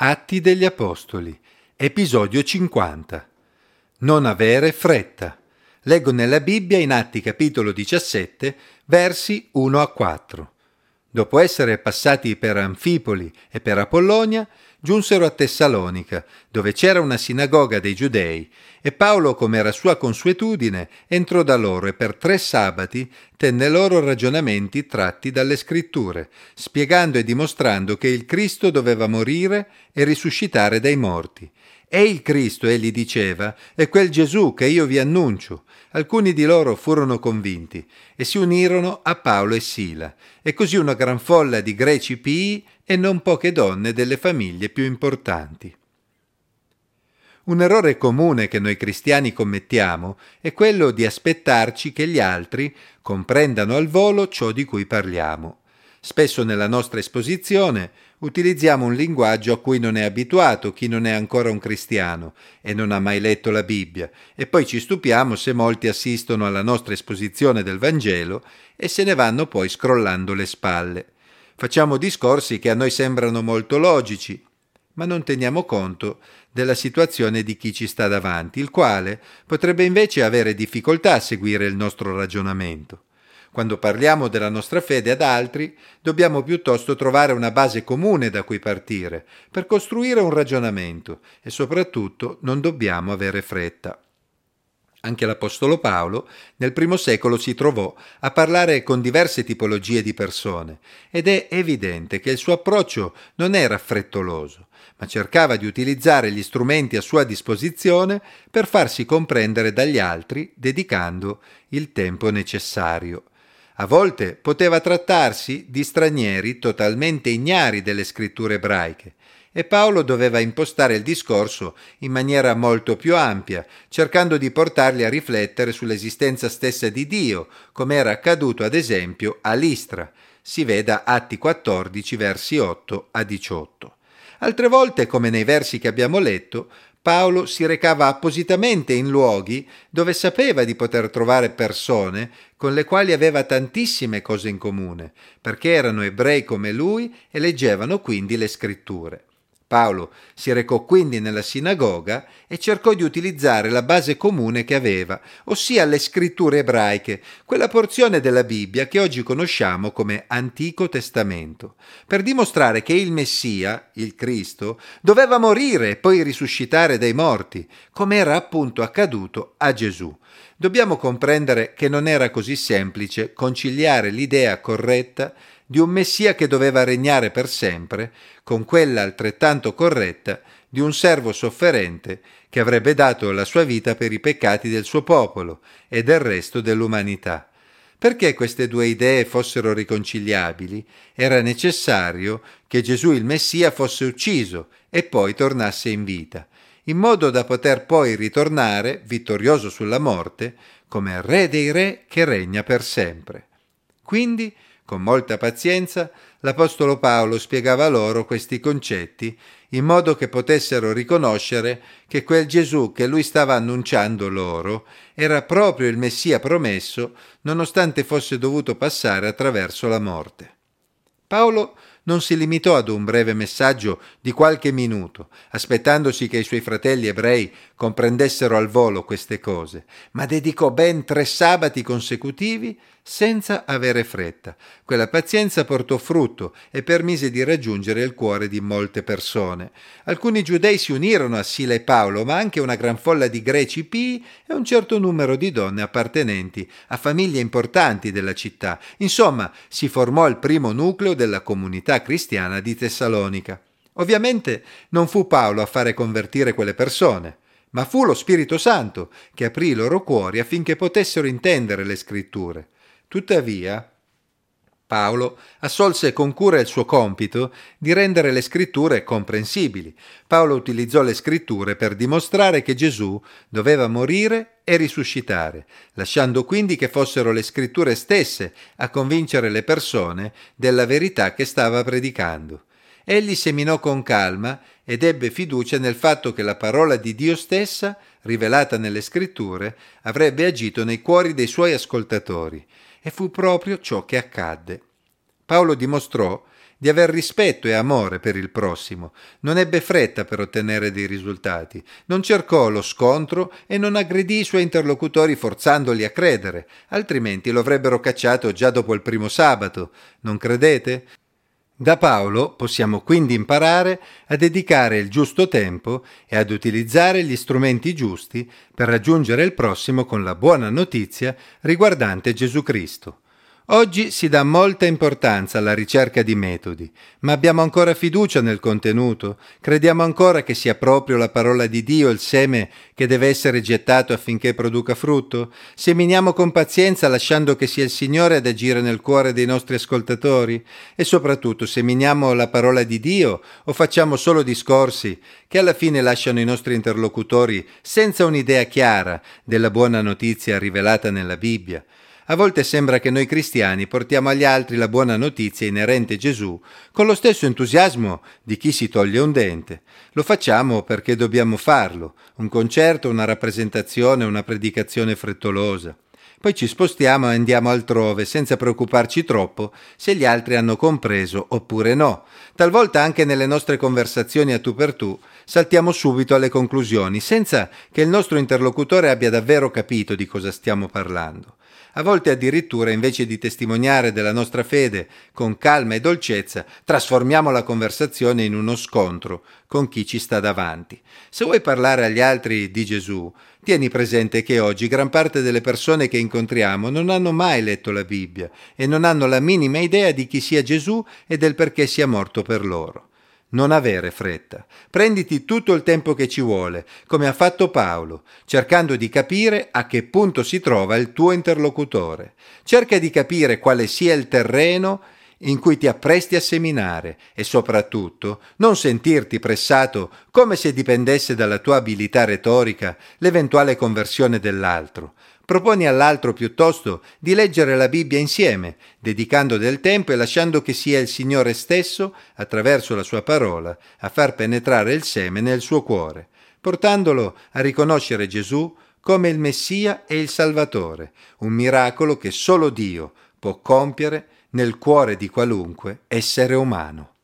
Atti degli Apostoli, episodio 50. Non avere fretta. Leggo nella Bibbia in Atti capitolo 17, versi 1 a 4. Dopo essere passati per Anfipoli e per Apollonia, giunsero a Tessalonica, dove c'era una sinagoga dei giudei, e Paolo, come era sua consuetudine, entrò da loro e per tre sabati tenne loro ragionamenti tratti dalle scritture, spiegando e dimostrando che il Cristo doveva morire e risuscitare dai morti, è il Cristo, egli diceva, è quel Gesù che io vi annuncio. Alcuni di loro furono convinti e si unirono a Paolo e Sila, e così una gran folla di greci pii e non poche donne delle famiglie più importanti. Un errore comune che noi cristiani commettiamo è quello di aspettarci che gli altri comprendano al volo ciò di cui parliamo. Spesso nella nostra esposizione utilizziamo un linguaggio a cui non è abituato chi non è ancora un cristiano e non ha mai letto la Bibbia, e poi ci stupiamo se molti assistono alla nostra esposizione del Vangelo e se ne vanno poi scrollando le spalle. Facciamo discorsi che a noi sembrano molto logici, ma non teniamo conto della situazione di chi ci sta davanti, il quale potrebbe invece avere difficoltà a seguire il nostro ragionamento. Quando parliamo della nostra fede ad altri, dobbiamo piuttosto trovare una base comune da cui partire, per costruire un ragionamento e soprattutto non dobbiamo avere fretta. Anche l'Apostolo Paolo nel primo secolo si trovò a parlare con diverse tipologie di persone ed è evidente che il suo approccio non era frettoloso, ma cercava di utilizzare gli strumenti a sua disposizione per farsi comprendere dagli altri dedicando il tempo necessario. A volte poteva trattarsi di stranieri totalmente ignari delle scritture ebraiche e Paolo doveva impostare il discorso in maniera molto più ampia, cercando di portarli a riflettere sull'esistenza stessa di Dio, come era accaduto ad esempio a Listra. Si veda Atti 14 versi 8 a 18. Altre volte, come nei versi che abbiamo letto, Paolo si recava appositamente in luoghi dove sapeva di poter trovare persone con le quali aveva tantissime cose in comune, perché erano ebrei come lui e leggevano quindi le scritture. Paolo si recò quindi nella sinagoga e cercò di utilizzare la base comune che aveva, ossia le scritture ebraiche, quella porzione della Bibbia che oggi conosciamo come Antico Testamento, per dimostrare che il Messia, il Cristo, doveva morire e poi risuscitare dai morti, come era appunto accaduto a Gesù. Dobbiamo comprendere che non era così semplice conciliare l'idea corretta di un Messia che doveva regnare per sempre, con quella altrettanto corretta di un servo sofferente che avrebbe dato la sua vita per i peccati del suo popolo e del resto dell'umanità. Perché queste due idee fossero riconciliabili, era necessario che Gesù il Messia fosse ucciso e poi tornasse in vita, in modo da poter poi ritornare, vittorioso sulla morte, come Re dei Re che regna per sempre. Quindi con molta pazienza, l'Apostolo Paolo spiegava loro questi concetti in modo che potessero riconoscere che quel Gesù che lui stava annunciando loro era proprio il Messia promesso, nonostante fosse dovuto passare attraverso la morte. Paolo non si limitò ad un breve messaggio di qualche minuto, aspettandosi che i suoi fratelli ebrei comprendessero al volo queste cose, ma dedicò ben tre sabati consecutivi senza avere fretta. Quella pazienza portò frutto e permise di raggiungere il cuore di molte persone. Alcuni giudei si unirono a Sila e Paolo, ma anche una gran folla di greci pii e un certo numero di donne appartenenti a famiglie importanti della città. Insomma, si formò il primo nucleo della comunità cristiana di Tessalonica. Ovviamente non fu Paolo a fare convertire quelle persone, ma fu lo Spirito Santo che aprì i loro cuori affinché potessero intendere le scritture. Tuttavia, Paolo assolse con cura il suo compito di rendere le scritture comprensibili. Paolo utilizzò le scritture per dimostrare che Gesù doveva morire e risuscitare, lasciando quindi che fossero le scritture stesse a convincere le persone della verità che stava predicando. Egli seminò con calma ed ebbe fiducia nel fatto che la parola di Dio stessa, rivelata nelle scritture, avrebbe agito nei cuori dei suoi ascoltatori e fu proprio ciò che accadde. Paolo dimostrò di aver rispetto e amore per il prossimo, non ebbe fretta per ottenere dei risultati, non cercò lo scontro e non aggredì i suoi interlocutori forzandoli a credere, altrimenti lo avrebbero cacciato già dopo il primo sabato. Non credete? Da Paolo possiamo quindi imparare a dedicare il giusto tempo e ad utilizzare gli strumenti giusti per raggiungere il prossimo con la buona notizia riguardante Gesù Cristo. Oggi si dà molta importanza alla ricerca di metodi, ma abbiamo ancora fiducia nel contenuto? Crediamo ancora che sia proprio la parola di Dio il seme che deve essere gettato affinché produca frutto? Seminiamo con pazienza lasciando che sia il Signore ad agire nel cuore dei nostri ascoltatori? E soprattutto seminiamo la parola di Dio o facciamo solo discorsi che alla fine lasciano i nostri interlocutori senza un'idea chiara della buona notizia rivelata nella Bibbia? A volte sembra che noi cristiani portiamo agli altri la buona notizia inerente Gesù con lo stesso entusiasmo di chi si toglie un dente. Lo facciamo perché dobbiamo farlo, un concerto, una rappresentazione, una predicazione frettolosa. Poi ci spostiamo e andiamo altrove senza preoccuparci troppo se gli altri hanno compreso oppure no. Talvolta anche nelle nostre conversazioni a tu per tu saltiamo subito alle conclusioni senza che il nostro interlocutore abbia davvero capito di cosa stiamo parlando. A volte addirittura, invece di testimoniare della nostra fede con calma e dolcezza, trasformiamo la conversazione in uno scontro con chi ci sta davanti. Se vuoi parlare agli altri di Gesù, tieni presente che oggi gran parte delle persone che incontriamo non hanno mai letto la Bibbia e non hanno la minima idea di chi sia Gesù e del perché sia morto per loro. Non avere fretta. Prenditi tutto il tempo che ci vuole, come ha fatto Paolo, cercando di capire a che punto si trova il tuo interlocutore. Cerca di capire quale sia il terreno in cui ti appresti a seminare e soprattutto non sentirti pressato come se dipendesse dalla tua abilità retorica l'eventuale conversione dell'altro, Proponi all'altro piuttosto di leggere la Bibbia insieme, dedicando del tempo e lasciando che sia il Signore stesso, attraverso la sua parola, a far penetrare il seme nel suo cuore, portandolo a riconoscere Gesù come il Messia e il Salvatore, un miracolo che solo Dio può compiere nel cuore di qualunque essere umano.